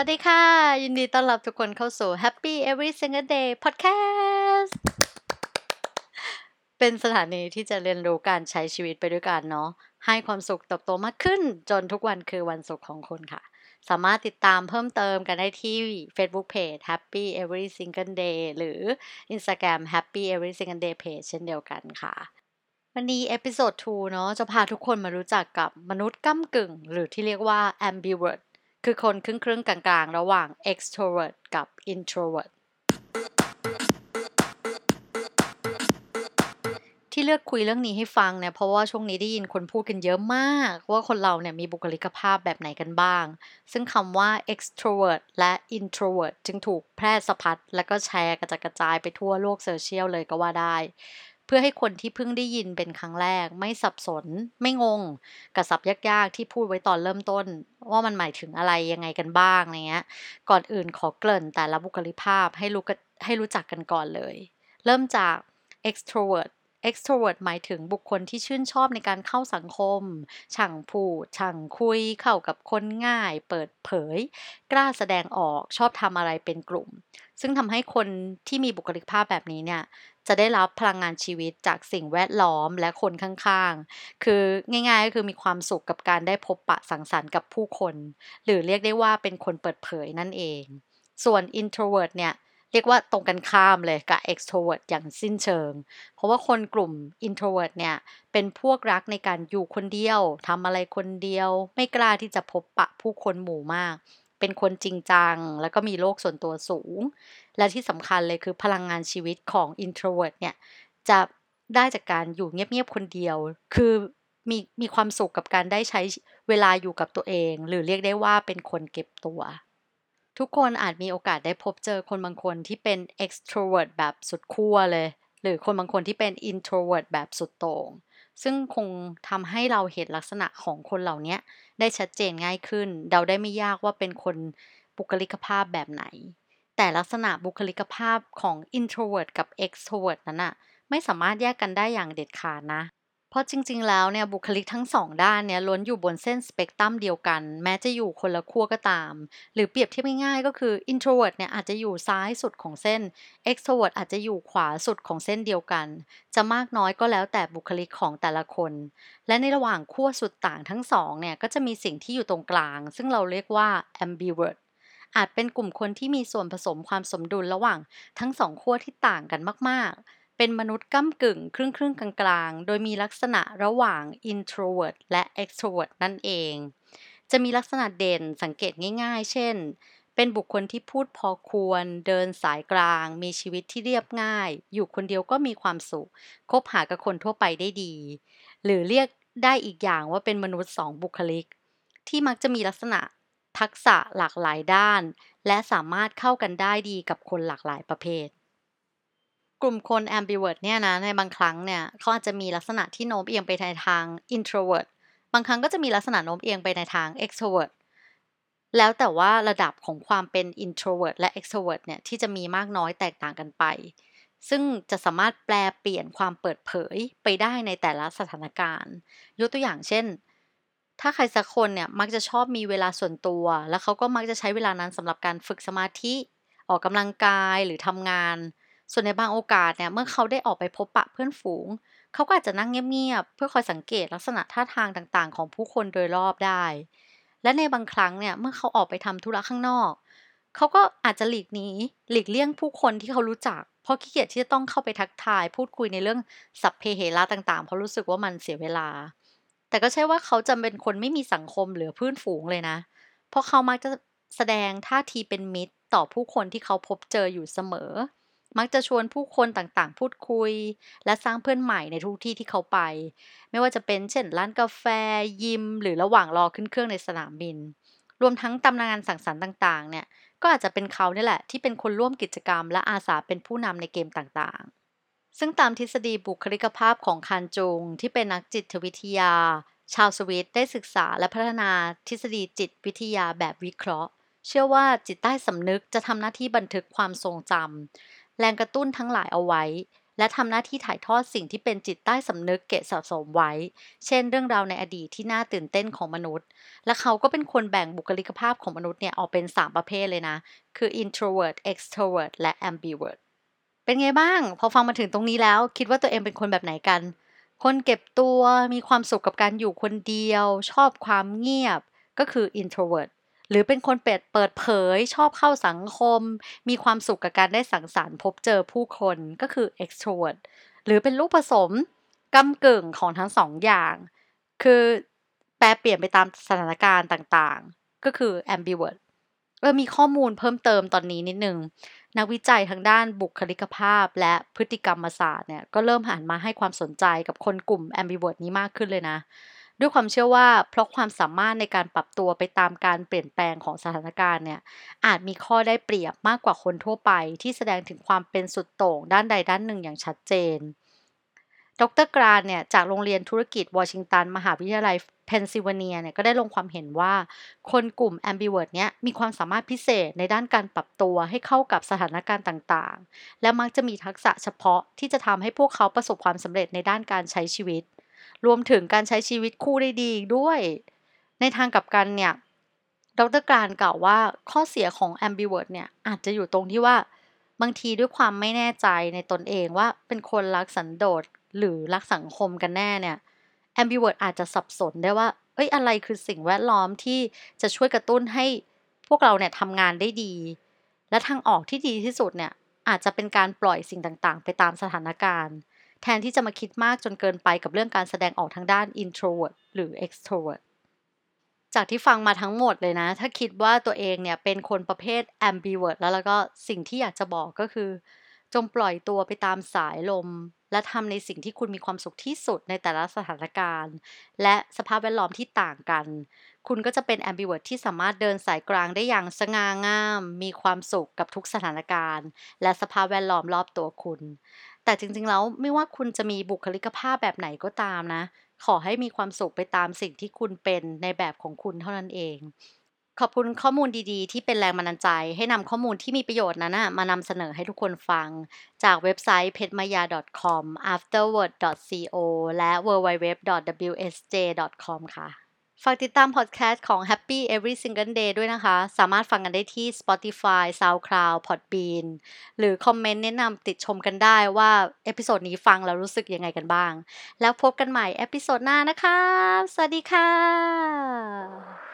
วัสดีค่ะ ยินดีต้อนรับทุกคนเข้าสู่ Happy Every Single Day Podcast เป็นสถานีที่จะเรียนรู้การใช้ชีวิตไปด้วยกันเนาะให้ความสุขเติบโตมากขึ้น จนทุกวันคือวันสุขของคุณค่ะ สามารถติดตามเพิ่มเติมกันได้ที่ Facebook Page Happy Every Single Day หรือ Instagram Happy Every Single Day Page เช่นเดียวกันค่ะ วันนี้ episode 2 เนาะจะพาทุกคนมารู้จักกับมนุษย์ก้ำกึ่ง หรือที่เรียกว่า ambivert คือคนครึ่งๆกลางๆ ระหว่าง extrovert กับ introvert ที่เลือกคุยเรื่องนี้ให้ฟังเนี่ยเพราะว่าช่วงนี้ได้ยินคนพูดกันเยอะมาก ว่าคนเราเนี่ยมีบุคลิกภาพแบบไหนกันบ้าง ซึ่งคำว่า extrovert และ introvert จึงถูกแพร่สะพัด และก็แชร์กระจัดกระจายไปทั่วโลกโซเชียลเลยก็ว่าได้ เพื่อให้คนที่เพิ่งได้ยินเป็นครั้งแรก ไม่สับสน ไม่งง กับศัพท์ยากๆ ที่พูดไว้ตอนเริ่มต้น ว่ามันหมายถึงอะไรยังไงกันบ้างอะไรเงี้ย ก่อนอื่นขอเกริ่นแต่ละบุคลิกภาพให้รู้กันให้รู้จักกันก่อนเลย เริ่มจาก extrovert extrovert หมายถึงบุคคลที่ชื่นชอบในการเข้าสังคม ช่างพูด ช่างคุย เข้ากับคนง่าย เปิดเผย กล้าแสดงออก ชอบทำอะไรเป็นกลุ่ม ซึ่งทำให้คนที่มีบุคลิกภาพแบบนี้เนี่ย จะได้รับพลังงานชีวิตจากสิ่งแวดล้อมและคนข้างๆ คือง่ายๆ ก็คือมีความสุขกับการได้พบปะสังสรรค์กับผู้คน หรือเรียกได้ว่าเป็นคนเปิดเผยนั่นเอง ส่วน introvert เนี่ย เรียกว่าตรงกันข้ามเลยกับ extrovert อย่างสิ้นเชิง เพราะว่าคนกลุ่ม introvert เนี่ย เป็นพวกรักในการอยู่คนเดียวทำอะไรคนเดียว ไม่กล้าที่จะพบปะผู้คนหมู่มาก เป็นคนจริงจัง แล้วก็มีโลกส่วนตัวสูง และที่สำคัญเลยคือพลังงานชีวิตของ introvert เนี่ย จะได้จากการอยู่เงียบๆคนเดียว คือมีมีความสุขกับการได้ใช้เวลาอยู่กับตัวเอง หรือเรียกได้ว่าเป็นคนเก็บตัว ทุกคนอาจมีโอกาสได้พบเจอคนบางคนที่เป็น extrovert แบบสุดขั้วเลย หรือคนบางคนที่เป็น introvert แบบสุดโต่งซึ่งคงทำให้เราเห็นลักษณะของคนเหล่านี้ได้ชัดเจนง่ายขึ้น เดาได้ไม่ยากว่าเป็นคนบุคลิกภาพแบบไหน แต่ลักษณะบุคลิกภาพของ introvert กับ extrovert นั้นอะไม่สามารถแยกกันได้อย่างเด็ดขาดนะ เพราะจริง ๆ แล้วเนี่ยบุคลิกทั้งสองด้านเนี่ยล้วนอยู่บนเส้นสเปกตรัมเดียวกัน แม้จะอยู่คนละขั้วก็ตาม หรือเปรียบเทียบง่ายๆก็คือ introvert เนี่ยอาจจะอยู่ซ้ายสุดของเส้น extrovert อาจจะอยู่ขวาสุดของเส้นเดียวกัน จะมากน้อยก็แล้วแต่บุคลิกของแต่ละคน และในระหว่างขั้วสุดต่างทั้งสองเนี่ยก็จะมีสิ่งที่อยู่ตรงกลาง ซึ่งเราเรียกว่า ambivert อาจเป็นกลุ่มคนที่มีส่วนผสมความสมดุลระหว่าง ทั้งสองขั้วที่ต่างกันมากๆ เป็นมนุษย์ก้ากึ่งครึ่งครึ่งกลางๆ โดยมีลักษณะระหว่าง introvert และ extrovert นั่นเอง จะมีลักษณะเด่นสังเกตง่ายๆ เช่น เป็นบุคคลที่พูดพอควร เดินสายกลาง มีชีวิตที่เรียบง่าย อยู่คนเดียวก็มีความสุข คบหากับคนทั่วไปได้ดี หรือเรียกได้อีกอย่างว่าเป็นมนุษย์สองบุคลิก ที่มักจะมีลักษณะทักษะหลากหลายด้าน และสามารถเข้ากันได้ดีกับคนหลากหลายประเภท กลุ่มคน ambivert เนี่ยนะในบางครั้งเนี่ยเขาอาจจะมีลักษณะที่โน้มเอียงไปในทาง introvert บางครั้งก็จะมีลักษณะโน้มเอียงไปในทาง extrovert แล้วแต่ว่าระดับของความเป็น introvert และ extrovert เนี่ยที่จะมีมากน้อยแตกต่างกันไป ซึ่งจะสามารถแปลเปลี่ยนความเปิดเผยไปได้ในแต่ละสถานการณ์ ยกตัวอย่างเช่น ถ้าใครสักคนเนี่ยมักจะชอบมีเวลาส่วนตัว แล้วเขาก็มักจะใช้เวลานั้นสำหรับการฝึกสมาธิ ออกกำลังกายหรือทำงาน ส่วนในบางโอกาสเนี่ยเมื่อเขาได้ออกไปพบปะเพื่อนฝูง เขาก็อาจจะนั่งเงียบๆเพื่อคอยสังเกตลักษณะท่าทางต่างๆ ของผู้คนโดยรอบได้ และในบางครั้งเนี่ยเมื่อเขาออกไปทำธุระข้างนอก เขาก็อาจจะหลีกหนีหลีกเลี่ยงผู้คนที่เขารู้จัก เพราะขี้เกียจที่จะต้องเข้าไปทักทาย พูดคุยในเรื่องสัพเพเหระต่างๆ เพราะรู้สึกว่ามันเสียเวลา แต่ก็ใช่ว่าเขาจะเป็นคนไม่มีสังคมหรือเพื่อนฝูงเลยนะ เพราะเขามักจะแสดงท่าทีเป็นมิตรต่อผู้คนที่เขาพบเจออยู่เสมอ มักจะชวนผู้คนต่างๆ พูดคุย และสร้างเพื่อนใหม่ในทุกที่ที่เขาไป ไม่ว่าจะเป็นเช่นร้านกาแฟ ยิม หรือระหว่างรอขึ้นเครื่องในสนามบิน รวมทั้งตำนานสังสรรค์ต่างๆ เนี่ย ก็อาจจะเป็นเขาเนี่ยแหละ ที่เป็นคนร่วมกิจกรรม และอาสาเป็นผู้นำในเกมต่างๆ ซึ่งตามทฤษฎีบุคลิกภาพของคานจุงที่เป็นนักจิตวิทยา ชาวสวิตได้ศึกษาและพัฒนาทฤษฎีจิตวิทยาแบบวิเคราะห์ เชื่อว่าจิตใต้สำนึกจะทำหน้าที่บันทึกความทรงจำ แรงกระตุ้นทั้งหลายเอาไว้ และทำหน้าที่ถ่ายทอดสิ่งที่เป็นจิตใต้สำนึกเก็บสะสมไว้ เช่น เรื่องราวในอดีตที่น่าตื่นเต้นของมนุษย์ และเขาก็เป็นคนแบ่งบุคลิกภาพของมนุษย์เนี่ยออกเป็น 3 ประเภทเลยนะ คือ introvert extrovert และ ambivert เป็นไงบ้าง พอฟังมาถึงตรงนี้แล้ว คิดว่าตัวเองเป็นคนแบบไหนกัน คนเก็บตัวมีความสุขกับการอยู่คนเดียว ชอบความเงียบก็คือ introvert หรือเป็นคนเปิดเปิดเผย ชอบเข้าสังคม มีความสุขกับการได้สังสรรค์พบเจอผู้คนก็คือ extrovert หรือเป็นลูกผสมกำกึ่งของทั้งสองอย่าง คือแปลเปลี่ยนไปตามสถานการณ์ต่างๆ ก็คือ ambivert เออมีข้อมูลเพิ่มเติมตอนนี้นิดนึง นักวิจัยทางด้านบุคลิกภาพและพฤติกรรมศาสตร์เนี่ย ก็เริ่มหันมาให้ความสนใจกับคนกลุ่ม ambivert นี้มากขึ้นเลยนะ ด้วยความเชื่อว่าเพราะความสามารถในการปรับตัวไปตามการเปลี่ยนแปลงของสถานการณ์เนี่ยอาจมีข้อได้เปรียบมากกว่าคนทั่วไป ที่แสดงถึงความเป็นสุดโต่งด้านใดด้านหนึ่งอย่างชัดเจน ดร. Grant เนี่ยจากโรงเรียนธุรกิจวอชิงตัน มหาวิทยาลัยเพนซิลเวเนียเนี่ยก็ได้ลงความเห็นว่า คนกลุ่ม ambivert เนี่ยมีความสามารถพิเศษในด้านการปรับตัวให้เข้ากับสถานการณ์ต่างๆ และมักจะมีทักษะเฉพาะที่จะทำให้พวกเขาประสบความสำเร็จในด้านการใช้ชีวิต รวมถึงการใช้ชีวิตคู่ได้ดีด้วย ในทางกลับกันเนี่ยดรการกล่าวว่าข้อเสียของ ambivert เนี่ยอาจจะอยู่ตรงที่ว่าบางทีด้วยความไม่แน่ใจในตนเองว่าเป็นคนรักสันโดษหรือรักสังคมกันแน่เนี่ย ambivert อาจจะสับสนได้ว่า เอ้ยอะไรคือสิ่งแวดล้อมที่จะช่วยกระตุ้นให้พวกเราเนี่ยทำงานได้ดี และทางออกที่ดีที่สุดเนี่ยอาจจะเป็นการปล่อยสิ่งต่างๆ ไปตามสถานการณ์ แทนที่จะมาคิดมากจนเกินไปกับเรื่องการแสดงออกทางด้าน introvert หรือ extrovert จากที่ฟังมาทั้งหมดเลยนะ ถ้าคิดว่าตัวเองเนี่ยเป็นคนประเภท ambivert แล้วแล้วก็สิ่งที่อยากจะบอกก็คือ จงปล่อยตัวไปตามสายลม และทำในสิ่งที่คุณมีความสุขที่สุดในแต่ละสถานการณ์ และสภาพแวดล้อมที่ต่างกัน คุณก็จะเป็น ambivert ที่สามารถเดินสายกลางได้อย่างสง่างาม มีความสุขกับทุกสถานการณ์ และสภาพแวดล้อมรอบตัวคุณ แต่จริงๆแล้วไม่ว่าคุณจะมีบุคลิกภาพแบบไหนก็ตามนะ ขอให้มีความสุขไปตามสิ่งที่คุณเป็นในแบบของคุณเท่านั้นเอง ขอบคุณข้อมูลดีๆ ที่เป็นแรงบันดาลใจ ให้นำข้อมูลที่มีประโยชน์นั้นนะมานำเสนอให้ทุกคนฟัง จากเว็บไซต์ petmaya.com afterword.co และ www.wsj.com ค่ะ ฝากติดตามพอดแคสต์ของ Happy Every Single Day ด้วยนะคะ สามารถฟังกันได้ที่ Spotify, SoundCloud, Podbean หรือคอมเมนต์แนะนำติดชมกันได้ว่าepisode นี้ฟังแล้วรู้สึกยังไงกันบ้าง แล้วพบกันใหม่ episode หน้านะคะ สวัสดีค่ะ